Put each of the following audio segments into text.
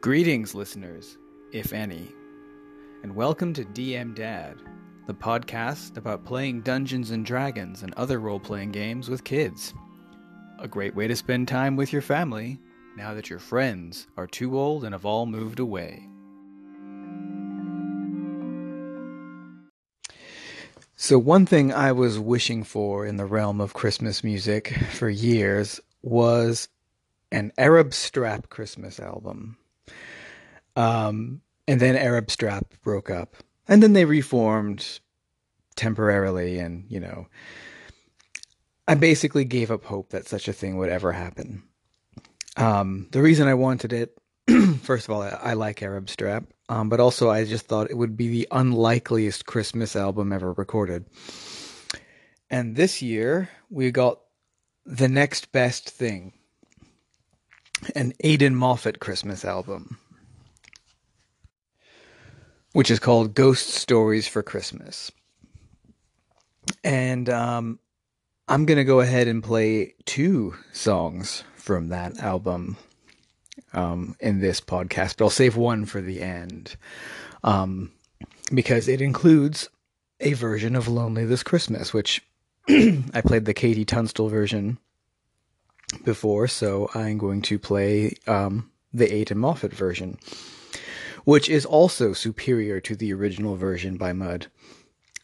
Greetings, listeners, if any, and welcome to DM Dad, the podcast about playing Dungeons and Dragons and other role playing games with kids. A great way to spend time with your family now that your friends are too old and have all moved away. So, one thing I was wishing for in the realm of Christmas music for years was an Arab Strap Christmas album. Um, and then Arab Strap broke up. And then they reformed temporarily. And, you know, I basically gave up hope that such a thing would ever happen. Um, the reason I wanted it, first of all, I, I like Arab Strap, um, but also I just thought it would be the unlikeliest Christmas album ever recorded. And this year, we got the next best thing an Aidan Moffat Christmas album which is called Ghost Stories for Christmas. And um, I'm going to go ahead and play two songs from that album um, in this podcast, but I'll save one for the end um, because it includes a version of Lonely This Christmas, which I played the KT Tunstall version before, so I'm going to play um, the Aidan Moffat version which is also superior to the original version by Mud.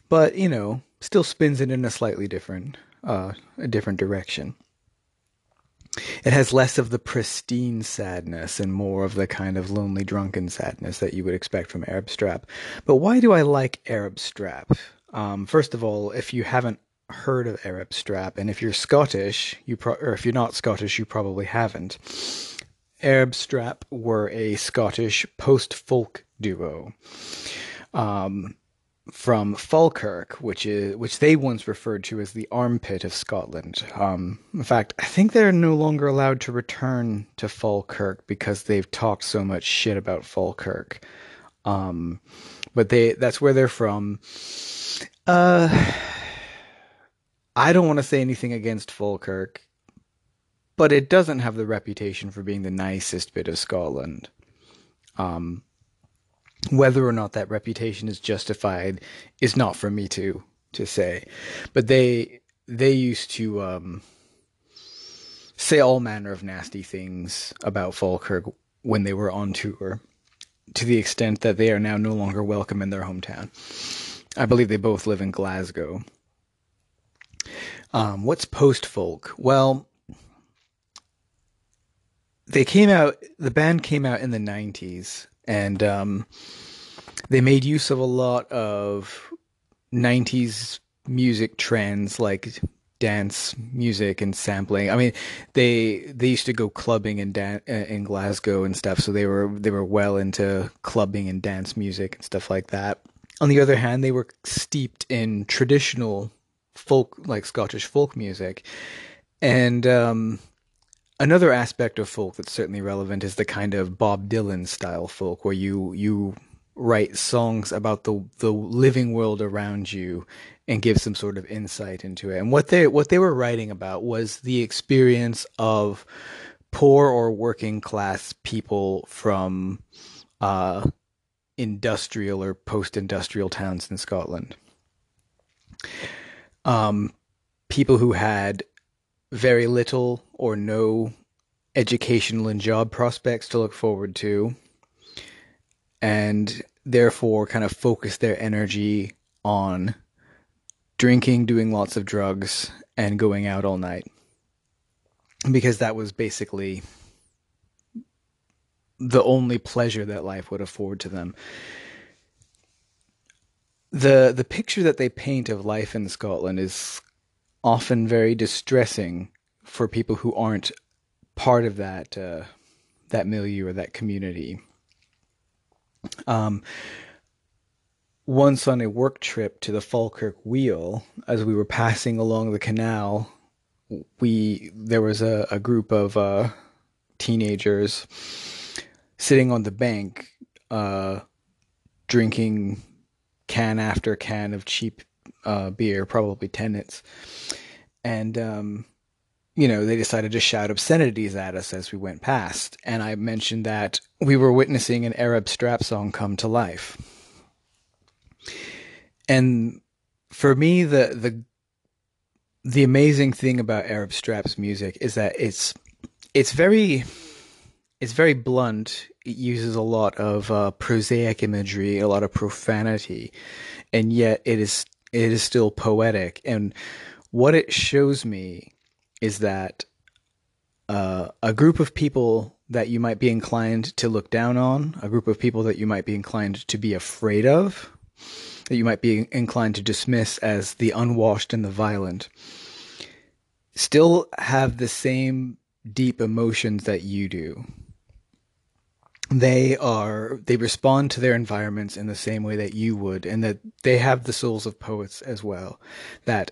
But, you know, still spins it in a slightly different uh, a different direction. It has less of the pristine sadness and more of the kind of lonely drunken sadness that you would expect from Arab Strap. But why do I like Arab Strap? Um, first of all, if you haven't heard of Arab Strap, and if you're Scottish, you pro- or if you're not Scottish, you probably haven't. Arab Strap were a Scottish post folk duo um, from Falkirk, which is which they once referred to as the armpit of Scotland. Um, in fact, I think they're no longer allowed to return to Falkirk because they've talked so much shit about Falkirk. Um, but they that's where they're from. Uh, I don't want to say anything against Falkirk but it doesn't have the reputation for being the nicest bit of Scotland. Um, whether or not that reputation is justified is not for me to to say, but they they used to um, say all manner of nasty things about Falkirk when they were on tour, to the extent that they are now no longer welcome in their hometown. I believe they both live in Glasgow. Um, what's post folk? Well, they came out. The band came out in the '90s, and um, they made use of a lot of '90s music trends, like dance music and sampling. I mean, they they used to go clubbing in dan- uh, in Glasgow and stuff, so they were they were well into clubbing and dance music and stuff like that. On the other hand, they were steeped in traditional folk, like Scottish folk music, and um, Another aspect of folk that's certainly relevant is the kind of Bob Dylan style folk where you you write songs about the the living world around you and give some sort of insight into it. And what they what they were writing about was the experience of poor or working class people from uh, industrial or post industrial towns in Scotland. Um, people who had very little or no educational and job prospects to look forward to, and therefore kind of focus their energy on drinking, doing lots of drugs, and going out all night. Because that was basically the only pleasure that life would afford to them. The the picture that they paint of life in Scotland is often very distressing for people who aren't part of that uh, that milieu or that community. Um, once on a work trip to the Falkirk Wheel, as we were passing along the canal, we there was a, a group of uh, teenagers sitting on the bank, uh, drinking can after can of cheap uh, beer, probably Tennent's, and um, you know, they decided to shout obscenities at us as we went past. And I mentioned that we were witnessing an Arab strap song come to life. And for me, the, the, the amazing thing about Arab Strap's music is that it's, it's very, it's very blunt. It uses a lot of uh, prosaic imagery, a lot of profanity, and yet it is, it is still poetic. And what it shows me is that uh, a group of people that you might be inclined to look down on, a group of people that you might be inclined to be afraid of, that you might be inclined to dismiss as the unwashed and the violent, still have the same deep emotions that you do. They are, they respond to their environments in the same way that you would, and that they have the souls of poets as well. That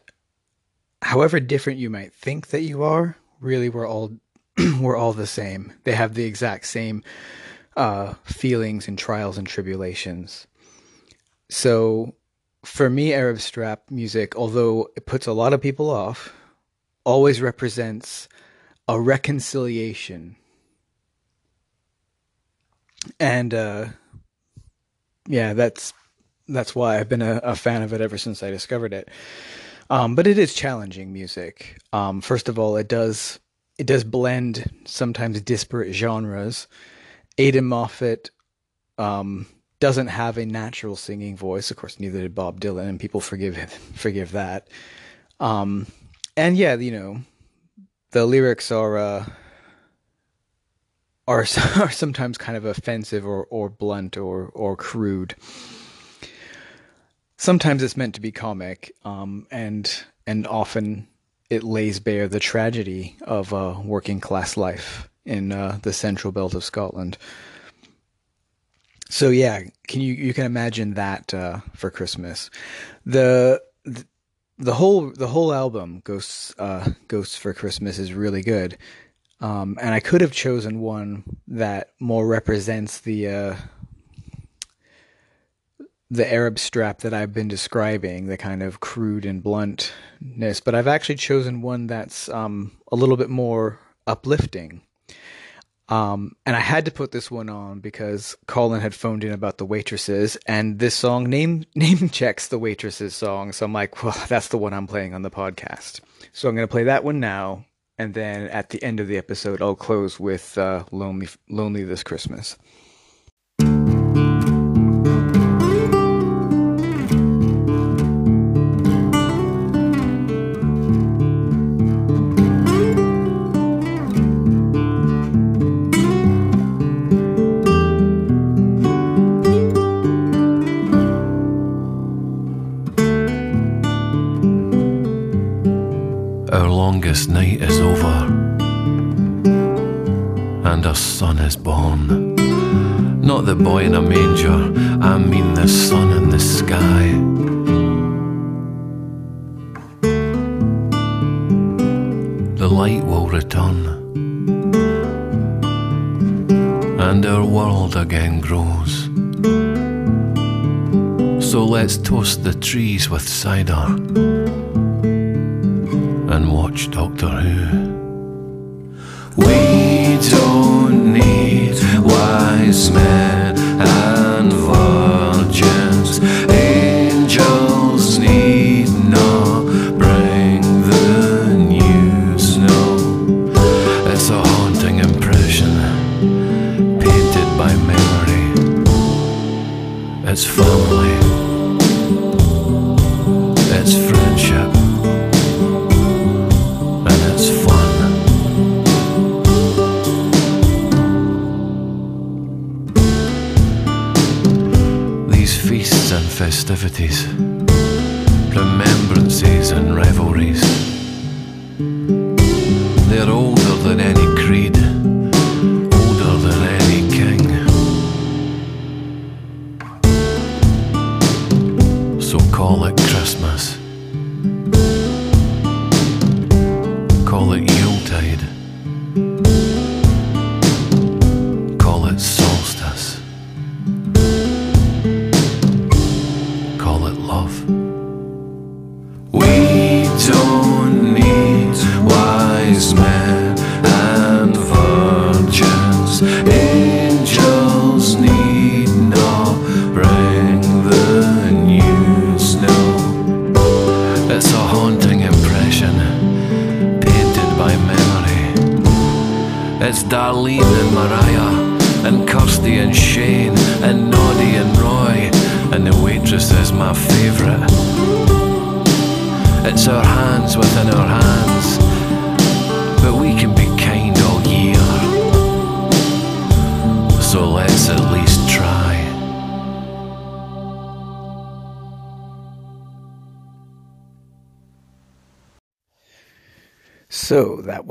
however different you might think that you are, really we're all we're all the same. They have the exact same uh, feelings and trials and tribulations. So for me, Arab strap music, although it puts a lot of people off, always represents a reconciliation. And uh, yeah, that's that's why I've been a, a fan of it ever since I discovered it. Um, but it is challenging music. Um, first of all, it does it does blend sometimes disparate genres. Aidan Moffat um, doesn't have a natural singing voice. Of course, neither did Bob Dylan, and people forgive forgive that. Um, and yeah, you know, the lyrics are uh, are are sometimes kind of offensive or, or blunt or or crude sometimes it's meant to be comic, um, and and often it lays bare the tragedy of uh, working class life in uh, the central belt of Scotland. So yeah, can you you can imagine that uh, for Christmas? The, the, the whole the whole album Ghosts uh, Ghosts for Christmas is really good, um, and I could have chosen one that more represents the uh, the Arab strap that I've been describing, the kind of crude and bluntness, but I've actually chosen one that's um, a little bit more uplifting. Um, and I had to put this one on because Colin had phoned in about the waitresses, and this song name name checks the waitresses song. So I'm like, well, that's the one I'm playing on the podcast. So I'm going to play that one now, and then at the end of the episode, I'll close with uh, "Lonely Lonely This Christmas." Night is and a son is born. Not the boy in a manger, I mean the sun in the sky. The light will return, and our world again grows. So let's toast the trees with cider and watch Doctor Who. We men and virgins. Angels need not bring the news. No, it's a haunting impression painted by memory. It's family.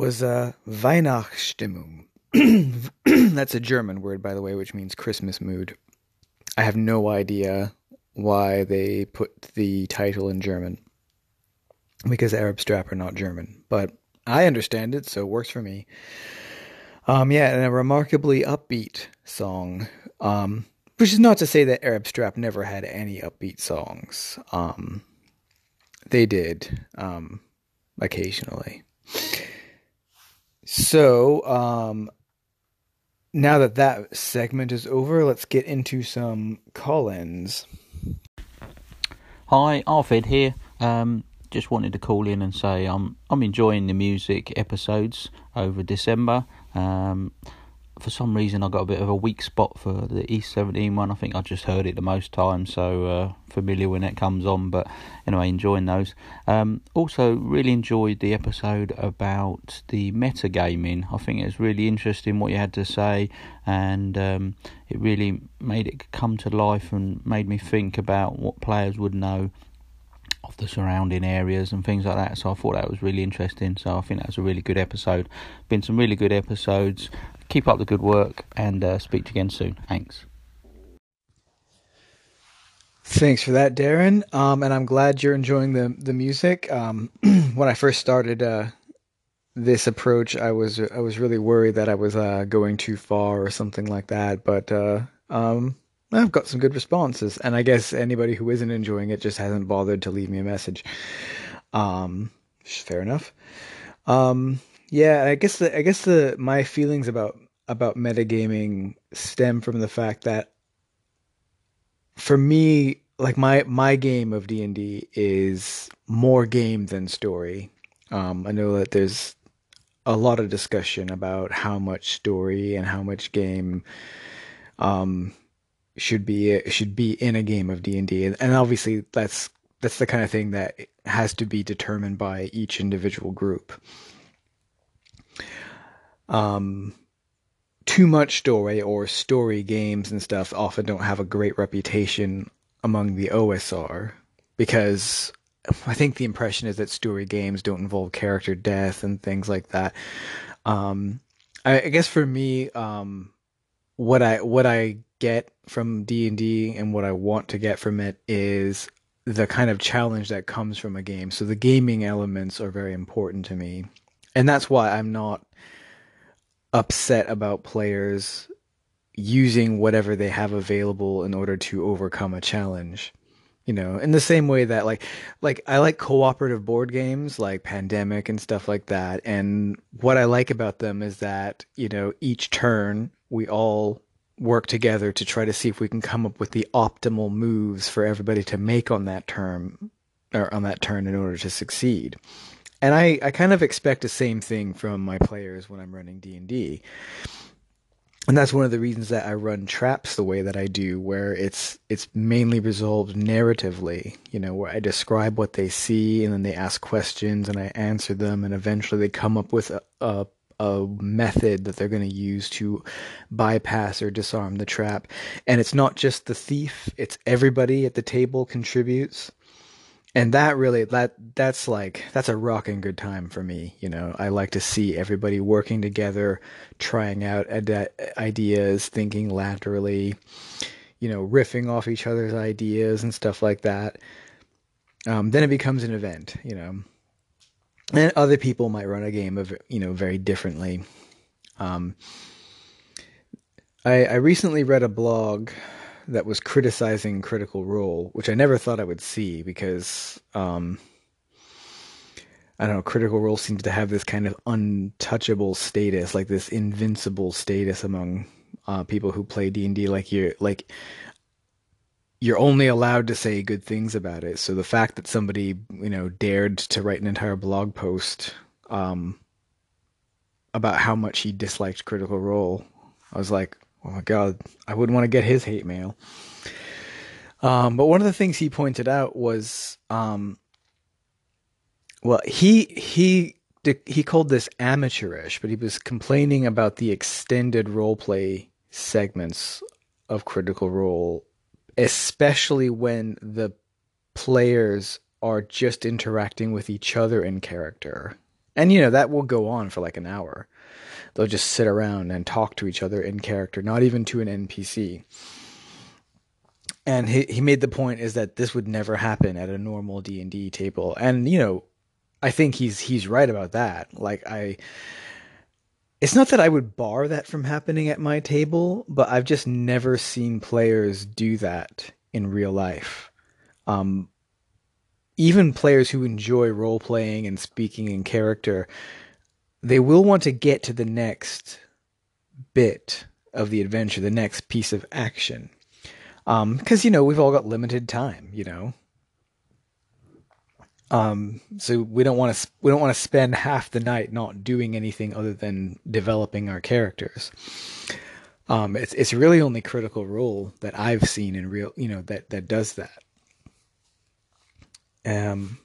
Was uh, Weihnachtsstimmung. That's a German word, by the way, which means Christmas mood. I have no idea why they put the title in German because Arab Strap are not German, but I understand it, so it works for me. Um, yeah, and a remarkably upbeat song. Um, which is not to say that Arab Strap never had any upbeat songs. Um, they did, um, occasionally. So, um, now that that segment is over, let's get into some call-ins. Hi, Arvid here. Um, just wanted to call in and say I'm I'm enjoying the music episodes over December. Um, for some reason, I got a bit of a weak spot for the East 17 one. I think I just heard it the most time, so uh, familiar when it comes on. But anyway, enjoying those. Um, also, really enjoyed the episode about the metagaming. I think it was really interesting what you had to say, and um, it really made it come to life and made me think about what players would know of the surrounding areas and things like that. So I thought that was really interesting. So I think that was a really good episode. Been some really good episodes. Keep up the good work and uh, speak to you again soon. Thanks. Thanks for that, Darren. Um, and I'm glad you're enjoying the the music. Um, when I first started uh, this approach, I was I was really worried that I was uh, going too far or something like that. But uh, um, I've got some good responses, and I guess anybody who isn't enjoying it just hasn't bothered to leave me a message. Um, fair enough. Um, yeah, I guess the I guess the my feelings about about metagaming stem from the fact that for me, like my my game of D and D is more game than story. Um, I know that there's a lot of discussion about how much story and how much game um, should be should be in a game of D and D, and obviously that's that's the kind of thing that has to be determined by each individual group. Um, too much story or story games and stuff often don't have a great reputation among the OSR because I think the impression is that story games don't involve character death and things like that. Um, I, I, guess for me, um, what I what I get from D and D and what I want to get from it is the kind of challenge that comes from a game. So the gaming elements are very important to me, and that's why I'm not upset about players using whatever they have available in order to overcome a challenge you know in the same way that like like i like cooperative board games like pandemic and stuff like that and what i like about them is that you know each turn we all work together to try to see if we can come up with the optimal moves for everybody to make on that term or on that turn in order to succeed and I, I kind of expect the same thing from my players when I'm running D and D. And that's one of the reasons that I run traps the way that I do, where it's it's mainly resolved narratively, you know, where I describe what they see and then they ask questions and I answer them and eventually they come up with a, a a method that they're going to use to bypass or disarm the trap. And it's not just the thief, it's everybody at the table contributes and that really that that's like that's a rocking good time for me you know? I like to see everybody working together trying out ad- ideas thinking laterally you know riffing off each other's ideas and stuff like that. Um, then it becomes an event you know? And other people might run a game of you know very differently. Um, I, I recently read a blog that was criticizing Critical Role, which I never thought I would see because um, I don't know, Critical Role seems to have this kind of untouchable status, like this invincible status among uh, people who play D and D. Like you're like you're only allowed to say good things about it. So the fact that somebody you know dared to write an entire blog post um, about how much he disliked Critical Role, I was like, oh my god, I wouldn't want to get his hate mail. Um, but one of the things he pointed out was um, well, he he he called this amateurish, but he was complaining about the extended role play segments of Critical Role, especially when the players are just interacting with each other in character. And you know, that will go on for like an hour. They'll just sit around and talk to each other in character, not even to an NPC. And he he made the point is that this would never happen at a normal D&D table. And you know, I think he's he's right about that. Like I it's not that I would bar that from happening at my table, but I've just never seen players do that in real life. Um, even players who enjoy role playing and speaking in character, they will want to get to the next bit of the adventure, the next piece of action. Because, um, you know, we've all got limited time, you know. Um, so we don't want to we don't want to spend half the night not doing anything other than developing our characters. Um, it's it's really only Critical Role that I've seen in real, you know, that that does that. Um,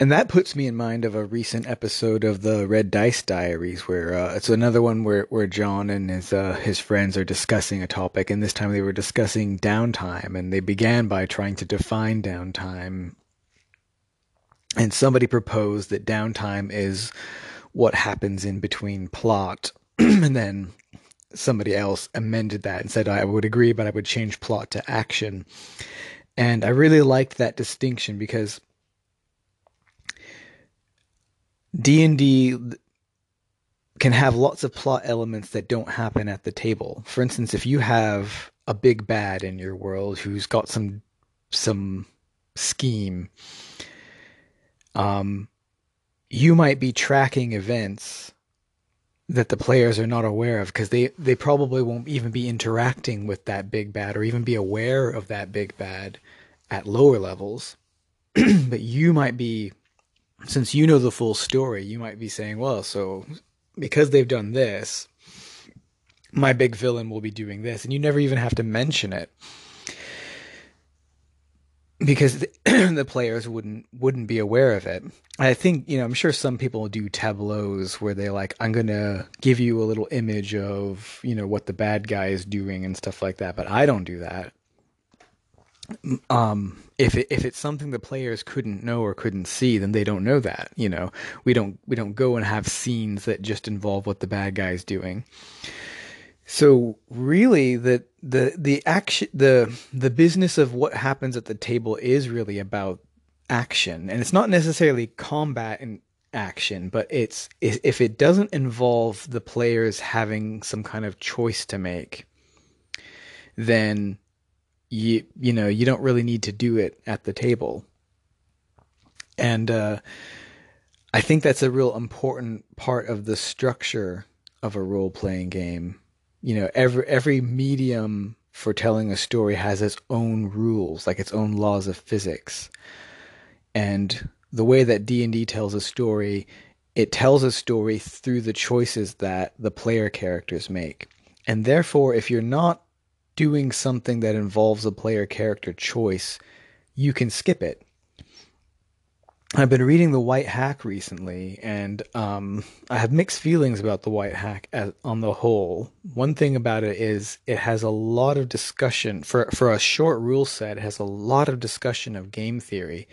and that puts me in mind of a recent episode of the Red Dice Diaries, where uh, it's another one where, where John and his uh, his friends are discussing a topic, and this time they were discussing downtime, and they began by trying to define downtime. And somebody proposed that downtime is what happens in between plot. And then somebody else amended that and said I would agree but I would change plot to action and I really liked that distinction because D&D can have lots of plot elements that don't happen at the table. For instance, if you have a big bad in your world who's got some some scheme um, you might be tracking events that the players are not aware of because they, they probably won't even be interacting with that big bad or even be aware of that big bad at lower levels. but you might be, since you know the full story, you might be saying, well, so because they've done this, my big villain will be doing this. And you never even have to mention it because the, the, players wouldn't wouldn't be aware of it. I think you know I'm sure some people do tableaus where they like I'm gonna give you a little image of you know what the bad guy is doing and stuff like that, but I don't do that. Um, if it, if it's something the players couldn't know or couldn't see, then they don't know that. You know, we don't we don't go and have scenes that just involve what the bad guy is doing. So really, the the the action the the business of what happens at the table is really about action, and it's not necessarily combat and action, but it's if it doesn't involve the players having some kind of choice to make, then you you know you don't really need to do it at the table, and uh, I think that's a real important part of the structure of a role playing game you know every every medium for telling a story has its own rules like its own laws of physics. And the way that D&D tells a story it tells a story through the choices that the player characters make. And therefore if you're not doing something that involves a player character choice you can skip it I've been reading The White Hack recently, and um, I have mixed feelings about The White Hack as, on the whole. One thing about it is it has a lot of discussion for for a short rule set. It has a lot of discussion of game theory,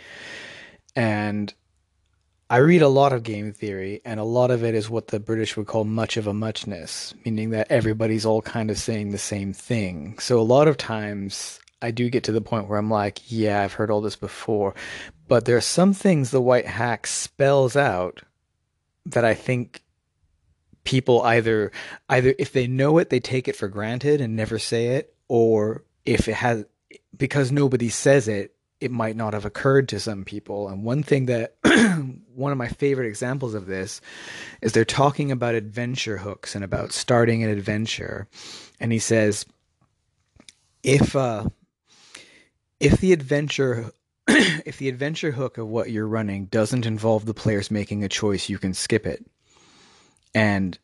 and I read a lot of game theory, and a lot of it is what the British would call much of a muchness, meaning that everybody's all kind of saying the same thing. So a lot of times I do get to the point where I'm like, yeah, I've heard all this before. But there are some things the white hack spells out that I think people either either if they know it, they take it for granted and never say it, or if it has because nobody says it, it might not have occurred to some people. And one thing that one of my favorite examples of this is they're talking about adventure hooks and about starting an adventure. And he says, if uh, if the adventure if the adventure hook of what you're running doesn't involve the players making a choice, you can skip it. And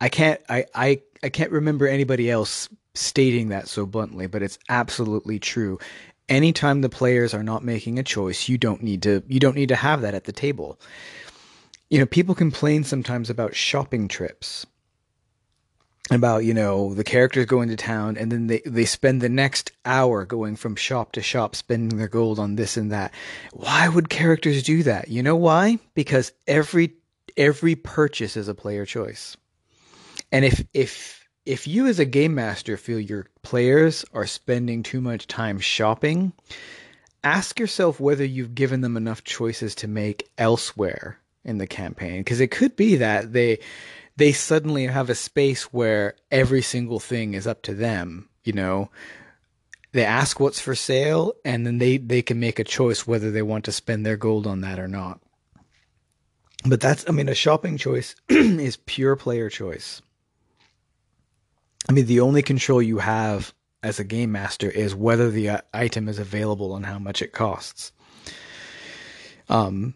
I can't I, I I can't remember anybody else stating that so bluntly, but it's absolutely true. Anytime the players are not making a choice, you don't need to you don't need to have that at the table. You know, people complain sometimes about shopping trips about you know the characters going to town and then they they spend the next hour going from shop to shop spending their gold on this and that. Why would characters do that? You know why? Because every every purchase is a player choice. And if if if you as a game master feel your players are spending too much time shopping ask yourself whether you've given them enough choices to make elsewhere in the campaign. Because it could be that they they suddenly have a space where every single thing is up to them, you know. They ask what's for sale and then they they can make a choice whether they want to spend their gold on that or not. But that's I mean a shopping choice is pure player choice. I mean the only control you have as a game master is whether the uh, item is available and how much it costs. Um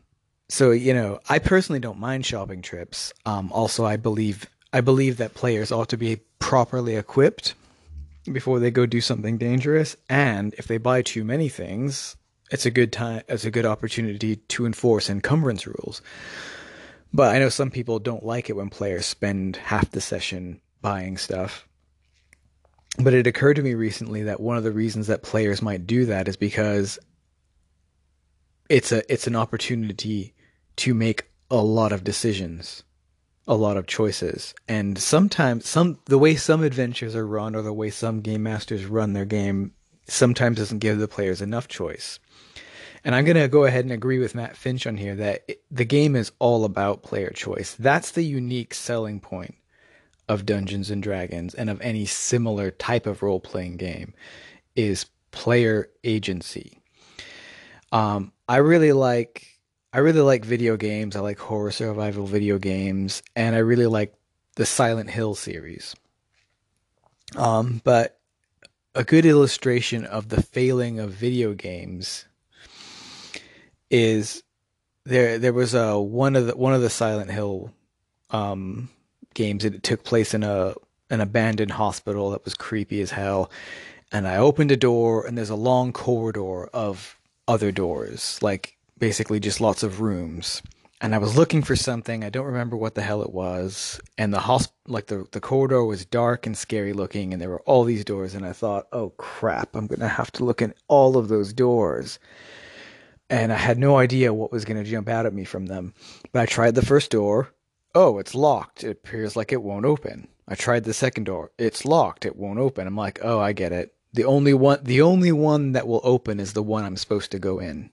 so you know, I personally don't mind shopping trips. Um, also, I believe I believe that players ought to be properly equipped before they go do something dangerous. And if they buy too many things, it's a good time. It's a good opportunity to enforce encumbrance rules. But I know some people don't like it when players spend half the session buying stuff. But it occurred to me recently that one of the reasons that players might do that is because it's a it's an opportunity to make a lot of decisions, a lot of choices. And sometimes some the way some adventures are run or the way some game masters run their game sometimes doesn't give the players enough choice. And I'm going to go ahead and agree with Matt Finch on here that it, the game is all about player choice. That's the unique selling point of Dungeons and Dragons and of any similar type of role playing game is player agency. Um, I really like I really like video games. I like horror survival video games, and I really like the Silent Hill series. Um, but a good illustration of the failing of video games is there. There was a one of the one of the Silent Hill um, games. It took place in a an abandoned hospital that was creepy as hell. And I opened a door, and there's a long corridor of other doors, like basically just lots of rooms. And I was looking for something. I don't remember what the hell it was. And the hosp- like the, the corridor was dark and scary looking, and there were all these doors. And I thought, oh crap, I'm to have to look in all of those doors. And I had no idea what was to jump out at me from them. But I tried the first door. Oh, it's locked. It appears like it won't open. I tried the second door. It's locked. It won't open. I'm like, oh, I get it. The only one, the only one that will open is the one I'm supposed to go in.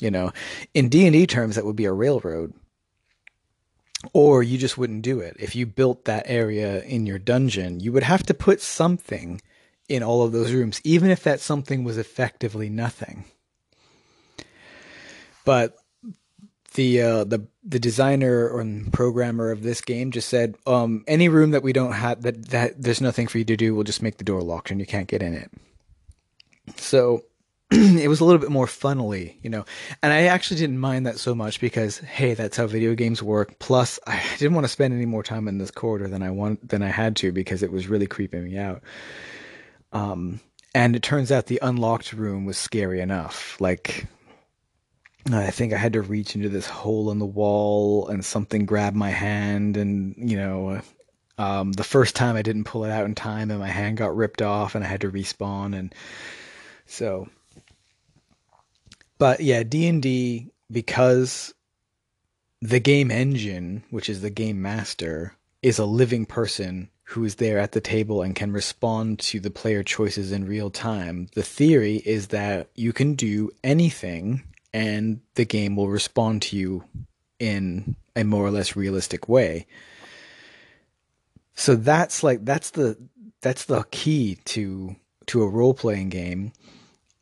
You know, in D and D terms, that would be a railroad. Or you just wouldn't do it. If you built that area in your dungeon, you would have to put something in all of those rooms, even if that something was effectively nothing. But the uh, the the designer or programmer of this game just said, um, any room that we don't have that that there's nothing for you to do, we'll just make the door locked and you can't get in it. So it was a little bit more funnily, you know. And I actually didn't mind that so much because hey, that's how video games work. Plus, I didn't want to spend any more time in this corridor than I want than I had to because it was really creeping me out. Um, and it turns out the unlocked room was scary enough. Like I think I had to reach into this hole in the wall and something grabbed my hand and, you know, um, the first time I didn't pull it out in time and my hand got ripped off and I had to respawn and so but yeah, D and D because the game engine, which is the game master, is a living person who is there at the table and can respond to the player choices in real time. The theory is that you can do anything and the game will respond to you in a more or less realistic way. So that's like that's the that's the key to to a role playing game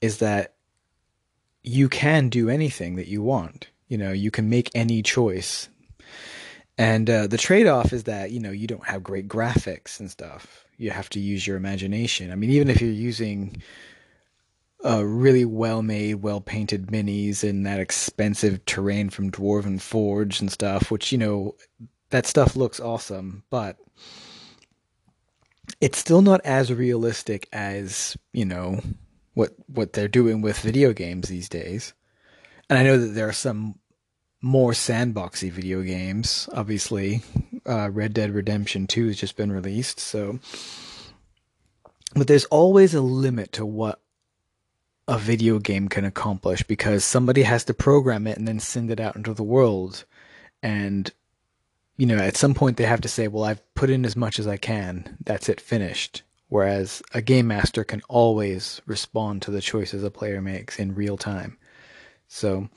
is that you can do anything that you want. You know, you can make any choice. And uh, the trade off is that, you know, you don't have great graphics and stuff. You have to use your imagination. I mean, even if you're using uh, really well made, well painted minis and that expensive terrain from Dwarven Forge and stuff, which, you know, that stuff looks awesome, but it's still not as realistic as, you know, what what they're doing with video games these days. And I know that there are some more sandboxy video games. Obviously, uh, Red Dead Redemption 2 has just been released, so but there's always a limit to what a video game can accomplish because somebody has to program it and then send it out into the world. And you know, at some point they have to say, "Well, I've put in as much as I can. That's it, finished." Whereas a game master can always respond to the choices a player makes in real time. So,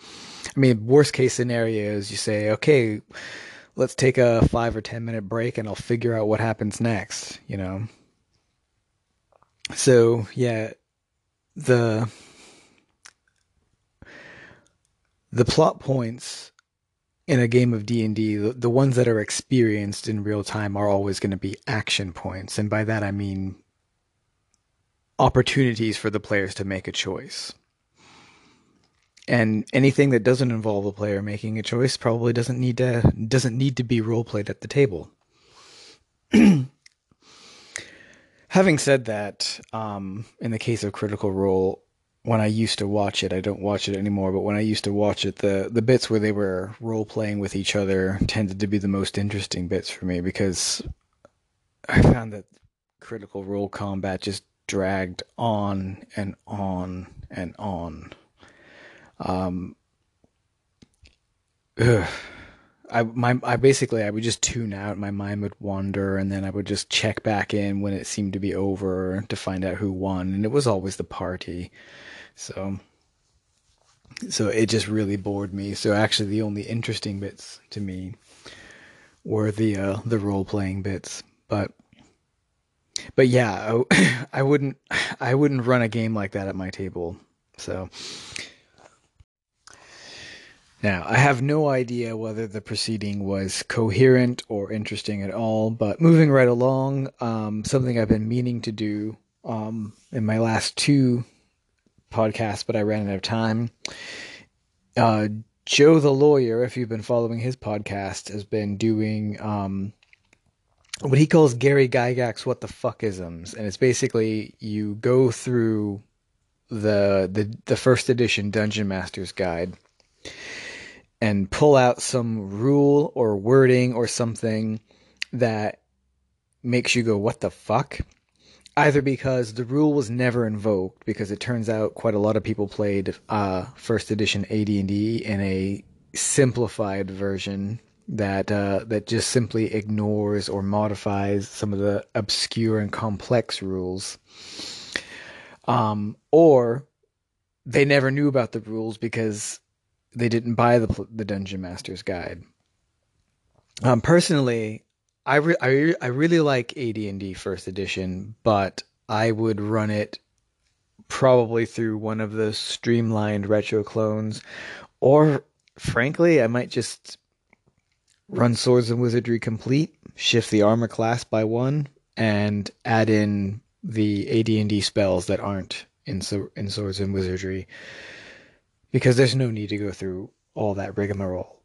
I mean, worst case scenario is you say, okay, let's take a five or 10 minute break and I'll figure out what happens next, you know? So, yeah, the, the plot points in a game of D&D, the, the ones that are experienced in real time are always going to be action points. And by that I mean opportunities for the players to make a choice. And anything that doesn't involve a player making a choice probably doesn't need to doesn't need to be role played at the table. Having said that, um, in the case of Critical Role, when I used to watch it, I don't watch it anymore, but when I used to watch it, the the bits where they were role playing with each other tended to be the most interesting bits for me because I found that Critical Role combat just dragged on and on and on. Um, ugh. I my I basically I would just tune out. My mind would wander, and then I would just check back in when it seemed to be over to find out who won, and it was always the party. So so it just really bored me. So actually, the only interesting bits to me were the uh, the role playing bits, but but yeah, I, I wouldn't I wouldn't run a game like that at my table. So now, I have no idea whether the proceeding was coherent or interesting at all, but moving right along, um, something I've been meaning to do um, in my last two podcasts, but I ran out of time. Uh, Joe the lawyer, if you've been following his podcast, has been doing um, what he calls Gary Gygax what the fuckisms, and it's basically you go through the the the first edition Dungeon Master's Guide and pull out some rule or wording or something that makes you go what the fuck? Either because the rule was never invoked because it turns out quite a lot of people played uh, first edition AD&D in a simplified version that uh, that just simply ignores or modifies some of the obscure and complex rules, um, or they never knew about the rules because they didn't buy the the Dungeon Master's Guide. Um, personally, I re- I, re- I really like AD&D First Edition, but I would run it probably through one of the streamlined retro clones, or frankly, I might just run Swords and Wizardry complete, shift the armor class by one, and add in the AD&D spells that aren't in, in Swords and Wizardry, because there's no need to go through all that rigmarole.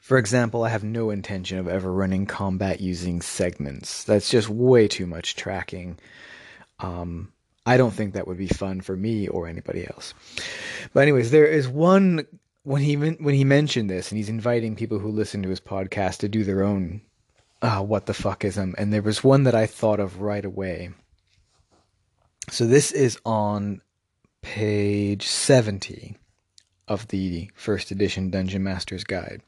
For example, I have no intention of ever running combat using segments. That's just way too much tracking. Um, I don't think that would be fun for me or anybody else. But anyways, there is one when he when he mentioned this, and he's inviting people who listen to his podcast to do their own uh, what the fuckism, and there was one that I thought of right away. So this is on page seventy of the first edition Dungeon Master's Guide.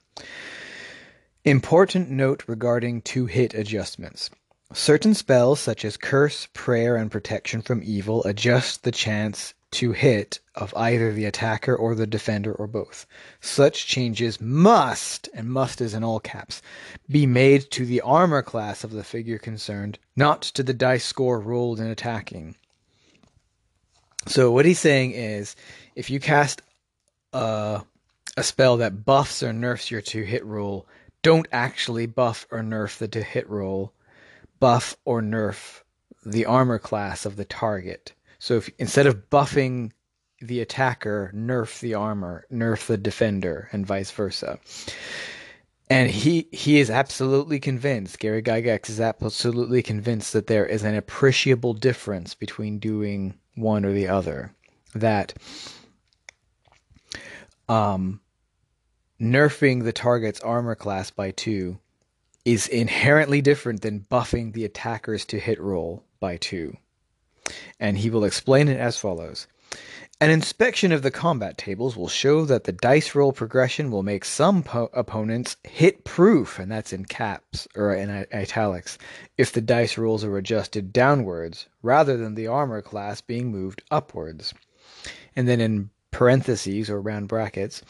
Important note regarding to hit adjustments. Certain spells, such as Curse, Prayer, and Protection from Evil, adjust the chance to hit of either the attacker or the defender or both. Such changes must, and must is in all caps, be made to the armor class of the figure concerned, not to the dice score rolled in attacking. So what he's saying is, if you cast a a spell that buffs or nerfs your to hit roll, don't actually buff or nerf the to hit roll. Buff or nerf the armor class of the target. So if instead of buffing the attacker, nerf the armor, nerf the defender, and vice versa. And he he is absolutely convinced. Gary Gygax is absolutely convinced that there is an appreciable difference between doing one or the other. That um, nerfing the target's armor class by two is inherently different than buffing the attackers to hit roll by two. And he will explain it as follows. An inspection of the combat tables will show that the dice roll progression will make some po- opponents hit proof, and that's in caps or in italics, if the dice rolls are adjusted downwards rather than the armor class being moved upwards. And then in parentheses or round brackets,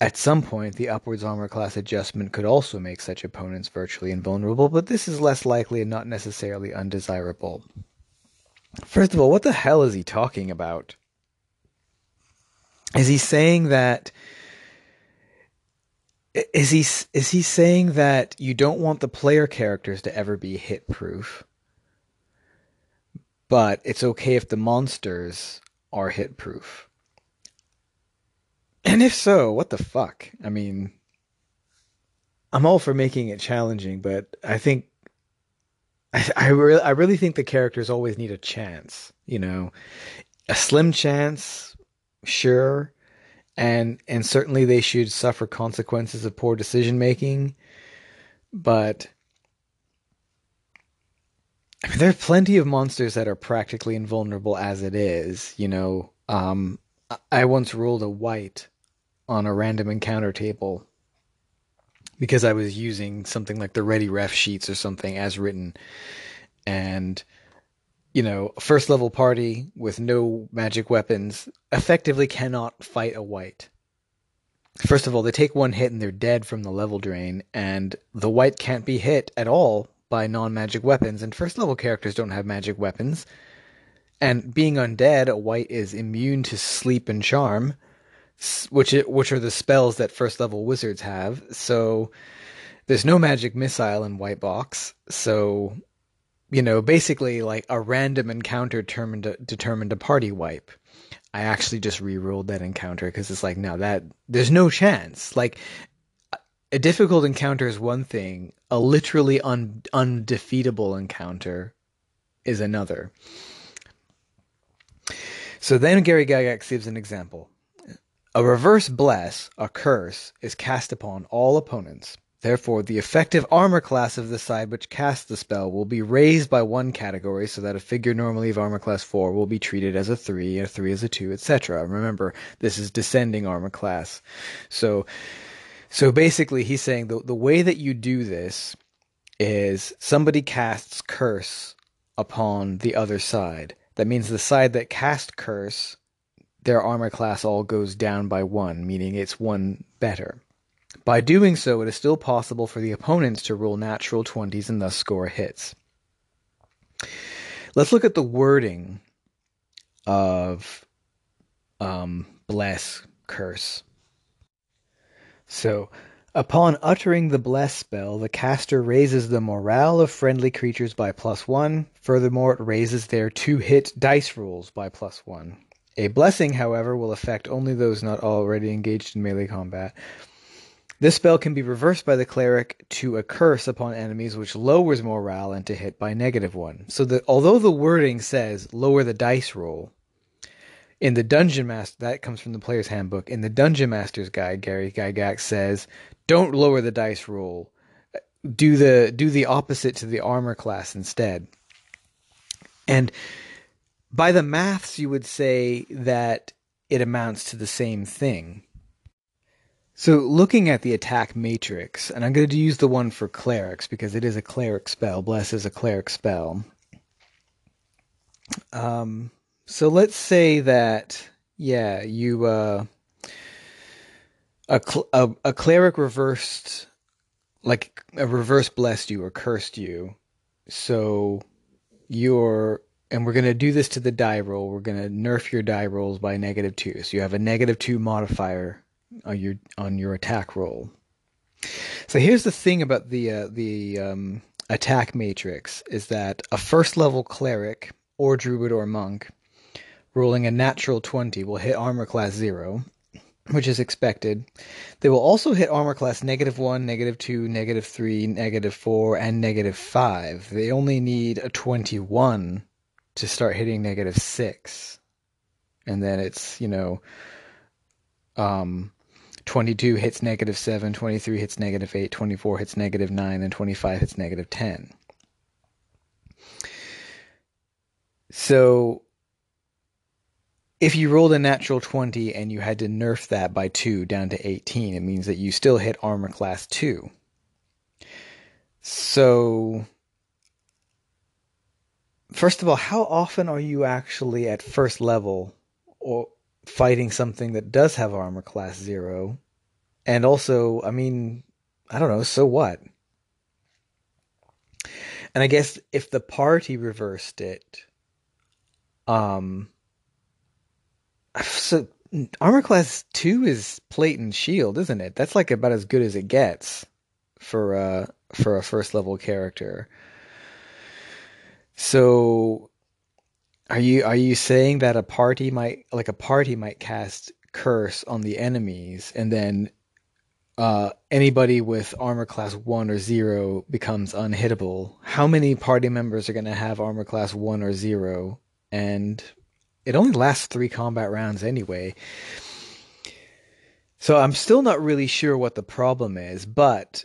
at some point the upwards armor class adjustment could also make such opponents virtually invulnerable, but this is less likely and not necessarily undesirable. First of all, what the hell is he talking about? Is he saying that is he is he saying that you don't want the player characters to ever be hit proof, but it's okay if the monsters are hit proof? And if so, what the fuck? I mean, I'm all for making it challenging, but I think I I, re- I really think the characters always need a chance. You know, a slim chance, sure, and and certainly they should suffer consequences of poor decision making, but. I mean, there are plenty of monsters that are practically invulnerable as it is. You know, um, I once rolled a wight on a random encounter table because I was using something like the ready ref sheets or something as written. And, you know, first level party with no magic weapons effectively cannot fight a wight. First of all, they take one hit and they're dead from the level drain, and the wight can't be hit at all by non magic weapons, and first level characters don't have magic weapons. And being undead, a wight is immune to sleep and charm which which are the spells that first level wizards have. So there's no magic missile in white box. So you know, basically like a random encounter determined a, determined a party wipe. I actually just re-rolled that encounter because it's like no that there's no chance. Like a difficult encounter is one thing, a literally un, undefeatable encounter is another. So then Gary Gygax gives an example. A reverse bless, a curse, is cast upon all opponents. Therefore, the effective armor class of the side which casts the spell will be raised by one category so that a figure normally of armor class 4 will be treated as a 3, a 3 as a 2, etc. Remember, this is descending armor class. So so basically he's saying the the way that you do this is somebody casts curse upon the other side. That means the side that cast curse their armor class all goes down by one, meaning it's one better. By doing so, it is still possible for the opponents to roll natural 20s and thus score hits. Let's look at the wording of um, bless, curse. So, upon uttering the bless spell, the caster raises the morale of friendly creatures by plus one. Furthermore, it raises their to hit dice rolls by plus one. A blessing, however, will affect only those not already engaged in melee combat. This spell can be reversed by the cleric to a curse upon enemies, which lowers morale and to hit by negative one. So that although the wording says lower the dice roll, in the Dungeon Master that comes from the player's handbook. In the Dungeon Master's Guide, Gary Gygax says, don't lower the dice roll. Do the do the opposite to the armor class instead. And by the maths, you would say that it amounts to the same thing. So, looking at the attack matrix, and I'm going to use the one for clerics because it is a cleric spell. Bless is a cleric spell. Um, so let's say that, yeah, you uh, a, cl- a a cleric reversed, like a reverse blessed you or cursed you. So your and we're going to do this to the die roll. We're going to nerf your die rolls by negative two. So you have a negative two modifier on your on your attack roll. So here's the thing about the uh, the um, attack matrix is that a first level cleric or druid or monk rolling a natural 20 will hit armor class 0 which is expected they will also hit armor class negative 1 negative 2 negative 3 negative 4 and negative 5 they only need a 21 to start hitting negative 6 and then it's you know um 22 hits negative 7, 23 hits negative 8, 24 hits negative 9, and 25 hits negative 10. So if you rolled a natural 20 and you had to nerf that by 2 down to 18, it means that you still hit armor class 2. So first of all, how often are you actually at first level or fighting something that does have armor class zero. And also, I mean, I don't know, so what? And I guess if the party reversed it, um, so armor class two is plate and shield, isn't it? That's like about as good as it gets for uh for a first level character. So are you are you saying that a party might like a party might cast curse on the enemies and then uh, anybody with armor class 1 or 0 becomes unhittable. How many party members are going to have armor class 1 or 0? And it only lasts 3 combat rounds anyway. So I'm still not really sure what the problem is, but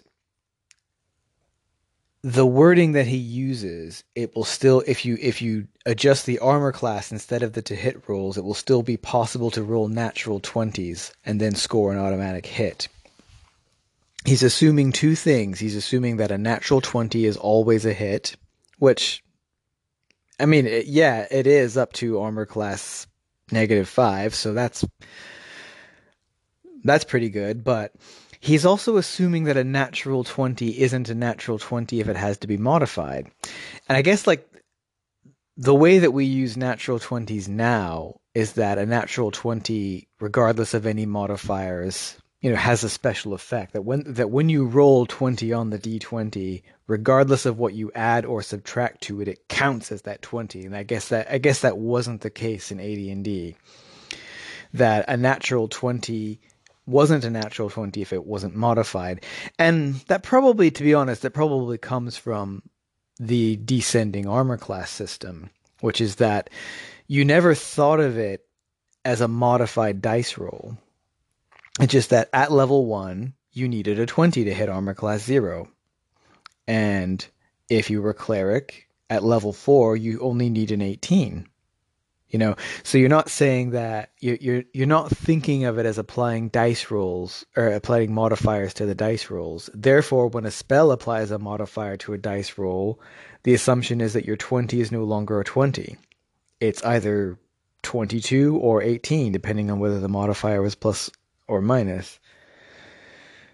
the wording that he uses, it will still if you if you adjust the armor class instead of the to hit rolls, it will still be possible to roll natural 20s and then score an automatic hit. He's assuming two things. He's assuming that a natural 20 is always a hit, which I mean, it, yeah, it is up to armor class negative 5, so that's that's pretty good, but He's also assuming that a natural 20 isn't a natural 20 if it has to be modified. And I guess like the way that we use natural 20s now is that a natural 20 regardless of any modifiers you know has a special effect that when that when you roll 20 on the d20 regardless of what you add or subtract to it it counts as that 20 and i guess that i guess that wasn't the case in AD&D that a natural 20 wasn't a natural 20 if it wasn't modified. And that probably, to be honest, that probably comes from the descending armor class system, which is that you never thought of it as a modified dice roll. It's just that at level one, you needed a 20 to hit armor class zero. And if you were cleric at level four, you only need an 18 you know? So you're not saying that you're, you're you're not thinking of it as applying dice rolls or applying modifiers to the dice rolls therefore when a spell applies a modifier to a dice roll the assumption is that your 20 is no longer a 20 it's either 22 or 18 depending on whether the modifier was plus or minus.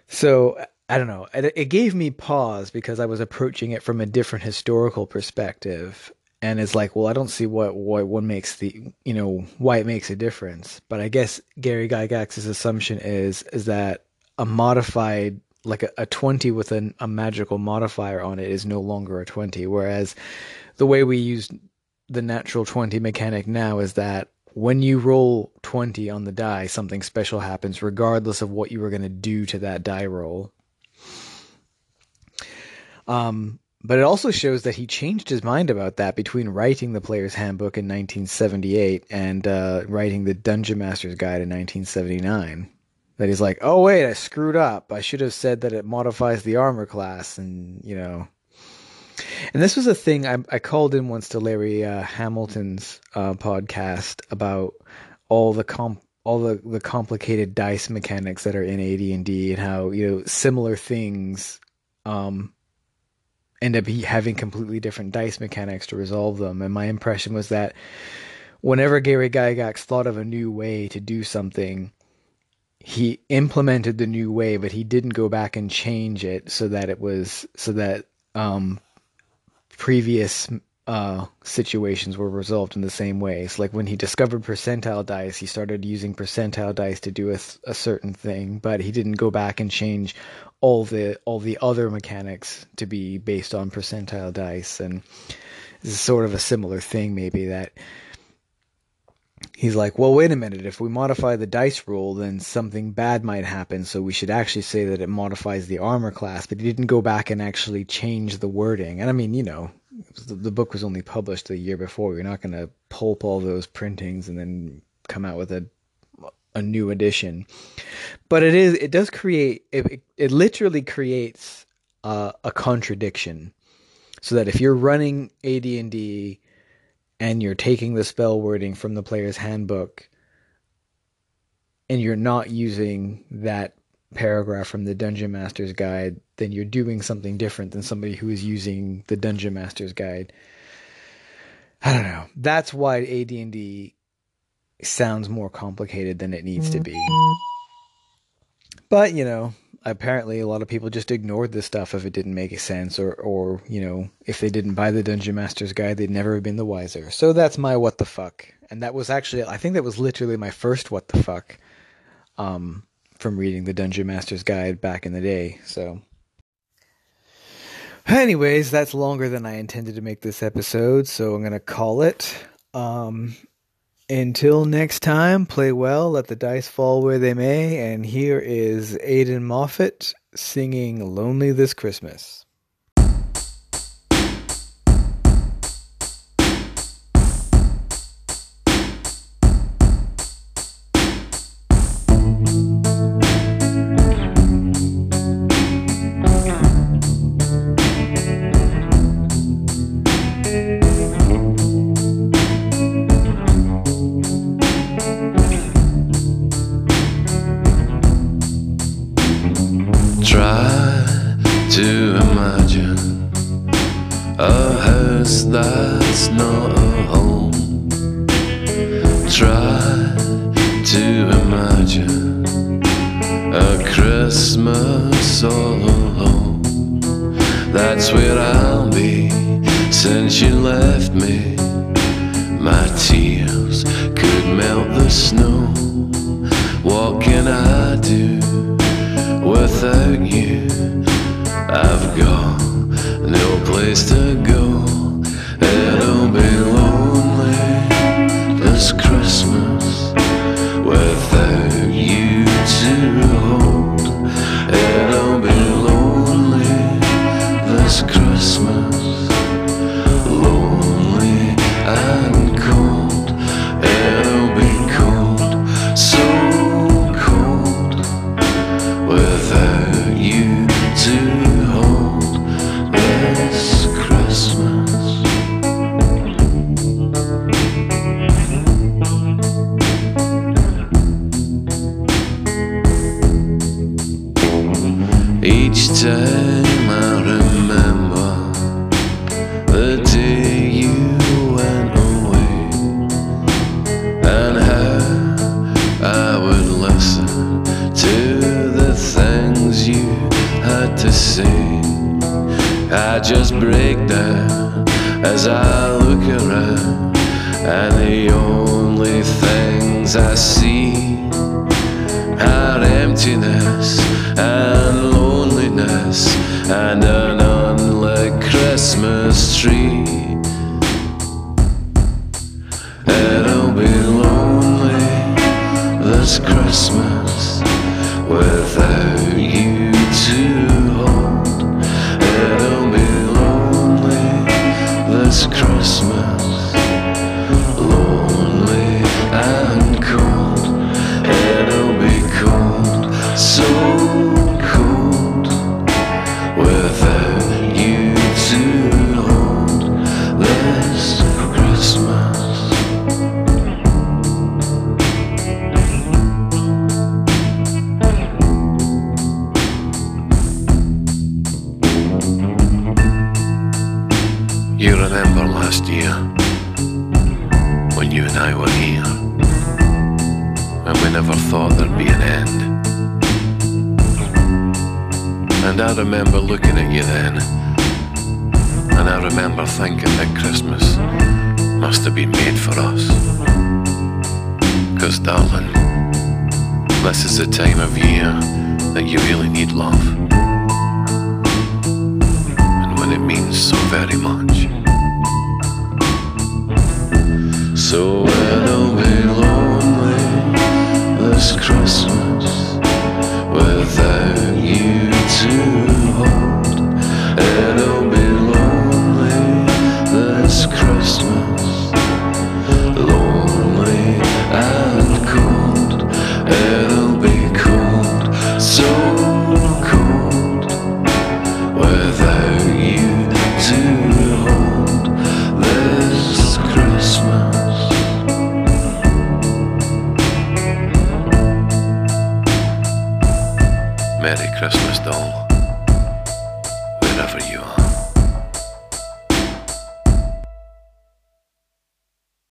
So I don't know. It, it gave me pause because I was approaching it from a different historical perspective, and it's like, well, I don't see what what what makes the you know why it makes a difference. But I guess Gary Gygax's assumption is is that a modified like a, a 20 with an, a magical modifier on it is no longer a 20 whereas the way we use the natural 20 mechanic now is that when you roll 20 on the die something special happens regardless of what you were going to do to that die roll um but it also shows that he changed his mind about that between writing the Player's Handbook in 1978 and uh, writing the Dungeon Master's Guide in 1979. That he's like, oh wait, I screwed up. I should have said that it modifies the armor class, and you know. And this was a thing I, I called in once to Larry uh, Hamilton's uh, podcast about all the comp all the, the complicated dice mechanics that are in AD&D and how you know similar things um, end up having completely different dice mechanics to resolve them. And my impression was that whenever Gary Gygax thought of a new way to do something, he implemented the new way, but he didn't go back and change it so that it was so that um, previous uh, situations were resolved in the same way. So, like when he discovered percentile dice, he started using percentile dice to do a, a certain thing, but he didn't go back and change all the all the other mechanics to be based on percentile dice. And this is sort of a similar thing, maybe that he's like, well, wait a minute. If we modify the dice roll, then something bad might happen. So we should actually say that it modifies the armor class. But he didn't go back and actually change the wording. And I mean, you know, the, book was only published the year before. You're not going to pulp all those printings and then come out with a a new edition. But it is it does create it, it literally creates uh, a contradiction. So that if you're running AD&D and you're taking the spell wording from the player's handbook and you're not using that paragraph from the dungeon master's guide then you're doing something different than somebody who is using the dungeon master's guide i don't know that's why ad&d sounds more complicated than it needs to be. But you know apparently a lot of people just ignored this stuff if it didn't make sense or or you know if they didn't buy the dungeon master's guide they'd never have been the wiser. So that's my what the fuck. And that was actually i think that was literally my first what the fuck um from reading the dungeon master's guide back in the day so. Anyways that's longer than i intended to make this episode so i'm gonna call it. Um until next time, play well, let the dice fall where they may, and here is Aidan Moffat singing Lonely This Christmas. Year when you and I were here, and we never thought there'd be an end. And I remember looking at you then And I remember thinking that Christmas must have been made for us. Cause darling, this is the time of year that you really need love. And when it means so very much. So it'll be lonely this Christmas